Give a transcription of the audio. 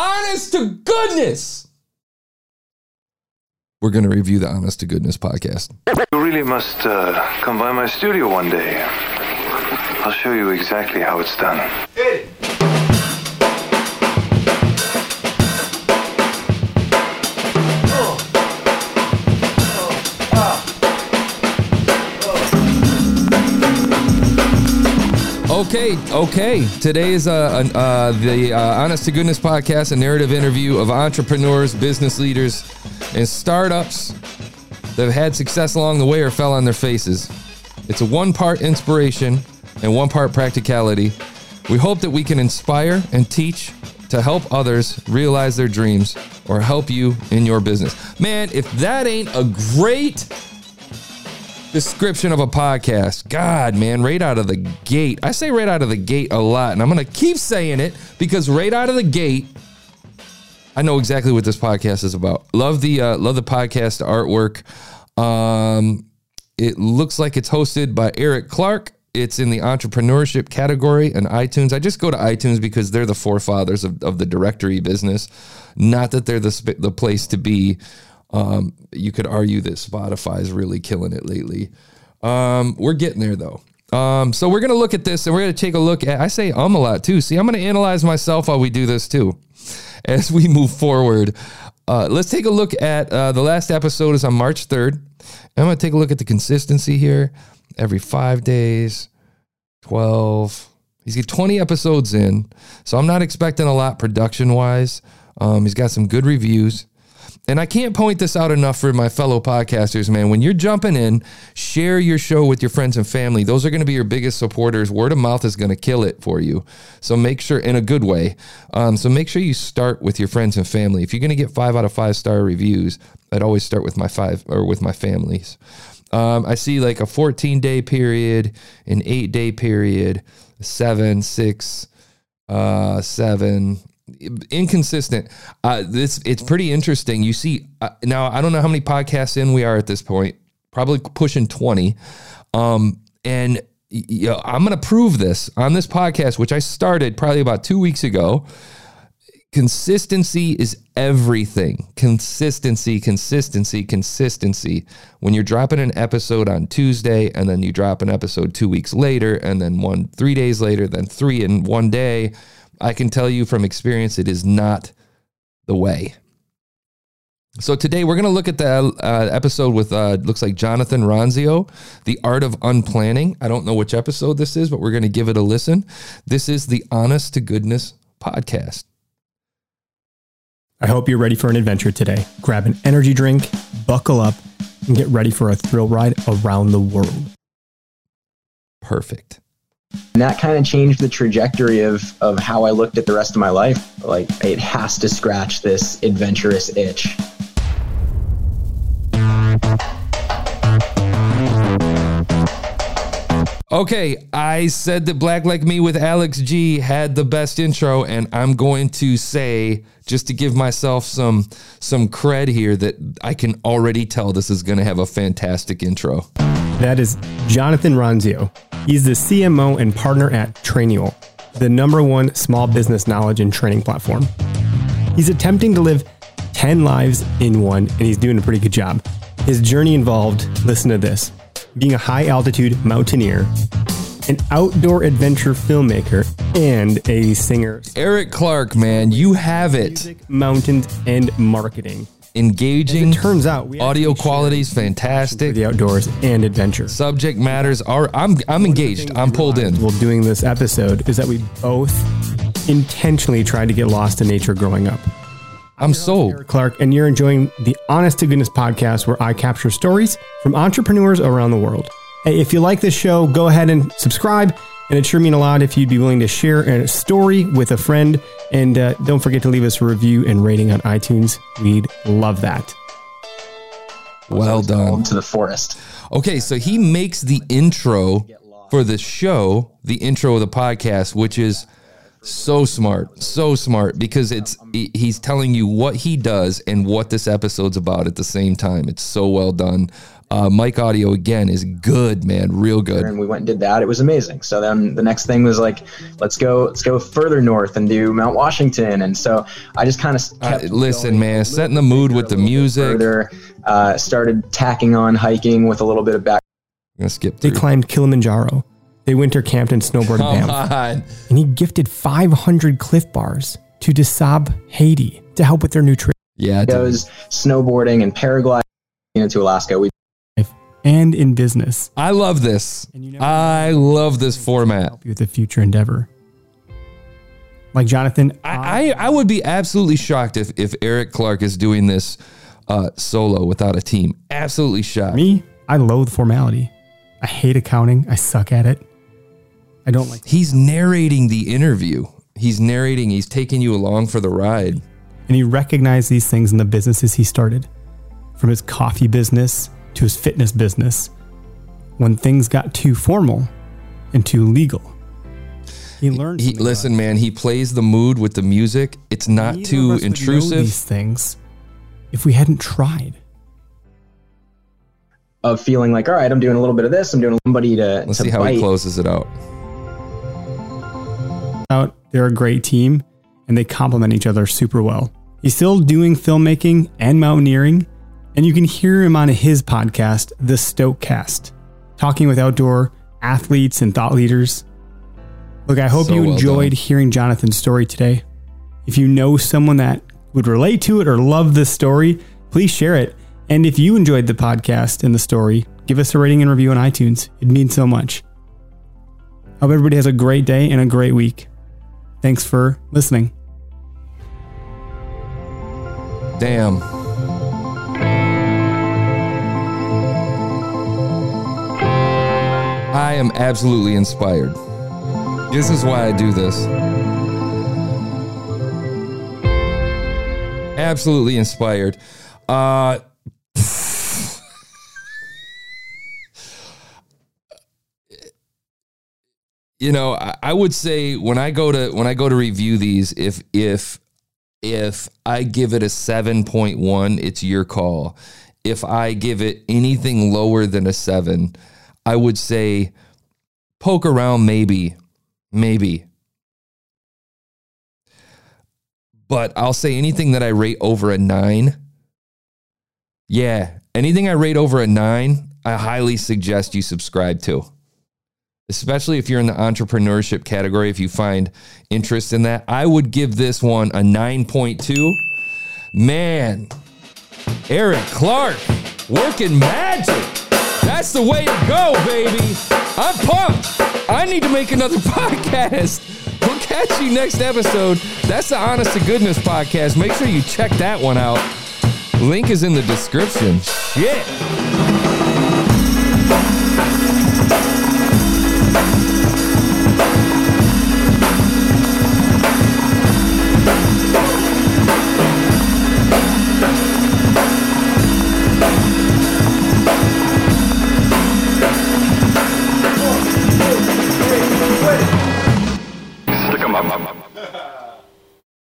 honest to goodness. We're going to review the honest to goodness podcast. You really must uh, come by my studio one day. I'll show you exactly how it's done. Okay, okay. Today is uh, uh, the uh, Honest to Goodness podcast, a narrative interview of entrepreneurs, business leaders, and startups that have had success along the way or fell on their faces. It's a one part inspiration and one part practicality. We hope that we can inspire and teach to help others realize their dreams or help you in your business. Man, if that ain't a great description of a podcast. God, man, right out of the gate. I say right out of the gate a lot, and I'm going to keep saying it because right out of the gate, I know exactly what this podcast is about. Love the uh, love the podcast artwork. Um, it looks like it's hosted by Eric Clark. It's in the entrepreneurship category and iTunes. I just go to iTunes because they're the forefathers of, of the directory business. Not that they're the the place to be um, you could argue that Spotify is really killing it lately. Um, we're getting there though. Um, so we're gonna look at this and we're gonna take a look at. I say um a lot too. See, I'm gonna analyze myself while we do this too, as we move forward. Uh, let's take a look at uh, the last episode is on March 3rd. I'm gonna take a look at the consistency here. Every five days, 12. He's got 20 episodes in, so I'm not expecting a lot production wise. Um, he's got some good reviews. And I can't point this out enough for my fellow podcasters, man. When you're jumping in, share your show with your friends and family. Those are going to be your biggest supporters. Word of mouth is going to kill it for you. So make sure, in a good way. Um, so make sure you start with your friends and family. If you're going to get five out of five star reviews, I'd always start with my five or with my families. Um, I see like a 14 day period, an eight day period, seven, six, uh, seven, inconsistent. Uh, this it's pretty interesting. You see uh, now. I don't know how many podcasts in we are at this point. Probably pushing twenty. Um, and you know, I'm going to prove this on this podcast, which I started probably about two weeks ago. Consistency is everything. Consistency, consistency, consistency. When you're dropping an episode on Tuesday and then you drop an episode two weeks later and then one three days later, then three in one day, I can tell you from experience, it is not the way. So today we're going to look at the uh, episode with uh, looks like Jonathan Ronzio, The Art of Unplanning. I don't know which episode this is, but we're going to give it a listen. This is the Honest to Goodness podcast. I hope you're ready for an adventure today. Grab an energy drink, buckle up, and get ready for a thrill ride around the world. Perfect. And that kind of changed the trajectory of, of how I looked at the rest of my life. Like, it has to scratch this adventurous itch. Okay, I said that Black Like Me with Alex G had the best intro, and I'm going to say, just to give myself some some cred here, that I can already tell this is going to have a fantastic intro. That is Jonathan Ronzio. He's the CMO and partner at Trainual, the number one small business knowledge and training platform. He's attempting to live 10 lives in one, and he's doing a pretty good job. His journey involved, listen to this, being a high altitude mountaineer, an outdoor adventure filmmaker, and a singer. Eric Clark, man, you have it. Music, mountains, and marketing. Engaging. As it turns out, we audio quality is fantastic. the outdoors and adventure. Subject matters are. I'm I'm engaged. I'm pulled in. While doing this episode is that we both intentionally tried to get lost in nature growing up. I'm sold. Eric Clark, and you're enjoying the Honest to Goodness podcast where I capture stories from entrepreneurs around the world. Hey, if you like this show, go ahead and subscribe. And it sure mean a lot if you'd be willing to share a story with a friend. And uh, don't forget to leave us a review and rating on iTunes. We'd love that. Well done. To the forest. Okay, so he makes the intro for the show, the intro of the podcast, which is So smart, so smart because it's he's telling you what he does and what this episode's about at the same time. It's so well done. Uh, Mike Audio again is good, man, real good. and we went and did that. It was amazing. So then the next thing was like, let's go, let's go further north and do Mount Washington. And so I just kind of Uh, kept listen, going man, little setting the mood with the music. Further, uh, started tacking on hiking with a little bit of back. I'm gonna skip They climbed Kilimanjaro. They winter camped and snowboarded Come Banff. on. And he gifted 500 Clif bars to Desab, Haiti to help with their nutrition Yeah, dude. Goes snowboarding and paragliding into Alaska. We and in business. I love this. And you never I love this format. help you with a future endeavor. Like Jonathan, I, I, I would be absolutely shocked if, if Eric Clark is doing this uh, solo without a team. Absolutely shocked. me, I loathe formality. I hate accounting. I suck at it. I don't like He's narrating the interview. He's narrating. He's taking you along for the ride. and he recognized these things in the businesses he started from his coffee business to his fitness business when things got too formal and too legal he learned He, listen, man. He plays the mood with the music. It's not Neither of too us would know intrusive. these things if we hadn't tried of feeling like, all right, I'm doing a little bit of this. I'm doing somebody to, Let's to see how bite. he closes it out. Out. They're a great team and they complement each other super well. He's still doing filmmaking and mountaineering and you can hear him on his podcast the stokecast talking with outdoor athletes and thought leaders. Look i hope So you enjoyed hearing jonathan's story today. If you know someone that would relate to it or love this story please share it. And if you enjoyed the podcast and the story give us a rating and review on itunes. It means so much. Hope everybody has a great day and a great week Thanks for listening. Damn. I am absolutely inspired. This is why I do this. Absolutely inspired. Uh you know, I, I would say when I go to when I go to review these, if if if I give it a 7.1, it's your call. If I give it anything lower than a 7, I would say poke around maybe. Maybe. But I'll say anything that I rate over a 9. Yeah, anything I rate over a 9, I highly suggest you subscribe to especially if you're in the entrepreneurship category, if you find interest in that. I would give this one a 9.2. Man, Eric Clark working magic. That's the way to go, baby. I'm pumped. I need to make another podcast. We'll catch you next episode. That's the Honest to Goodness podcast. Make sure you check that one out. Link is in the description. Shit.